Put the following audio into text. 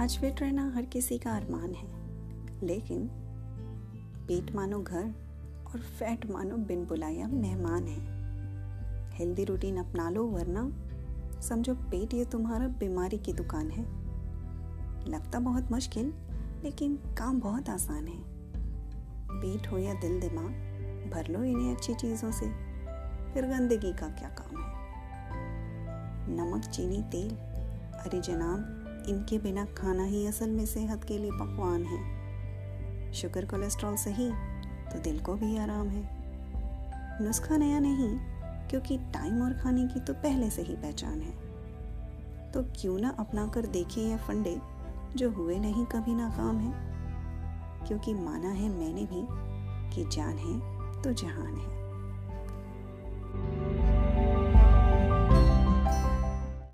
आज फिट रहना हर किसी का अरमान है, लेकिन पेट मानो घर और फैट मानो बिन बुलाया मेहमान है। हेल्दी रूटीन अपना लो, वरना समझो पेट ये तुम्हारा बीमारी की दुकान है। लगता बहुत मुश्किल, लेकिन काम बहुत आसान है। पेट हो या दिल दिमाग, भर लो इन्हें अच्छी चीज़ों से। फिर गंदगी का क्या काम है? नमक, चीनी, तेल। अरे जनाब, इनके बिना खाना ही असल में सेहत के लिए पकवान है। शुगर, कोलेस्ट्रॉल सही तो दिल को भी आराम है। नुस्खा नया नहीं, क्योंकि टाइम और खाने की तो पहले से ही पहचान है। तो क्यों ना अपना कर देखें ये फंडे, जो हुए नहीं कभी नाकाम है? क्योंकि माना है मैंने भी कि जान है तो जहान है।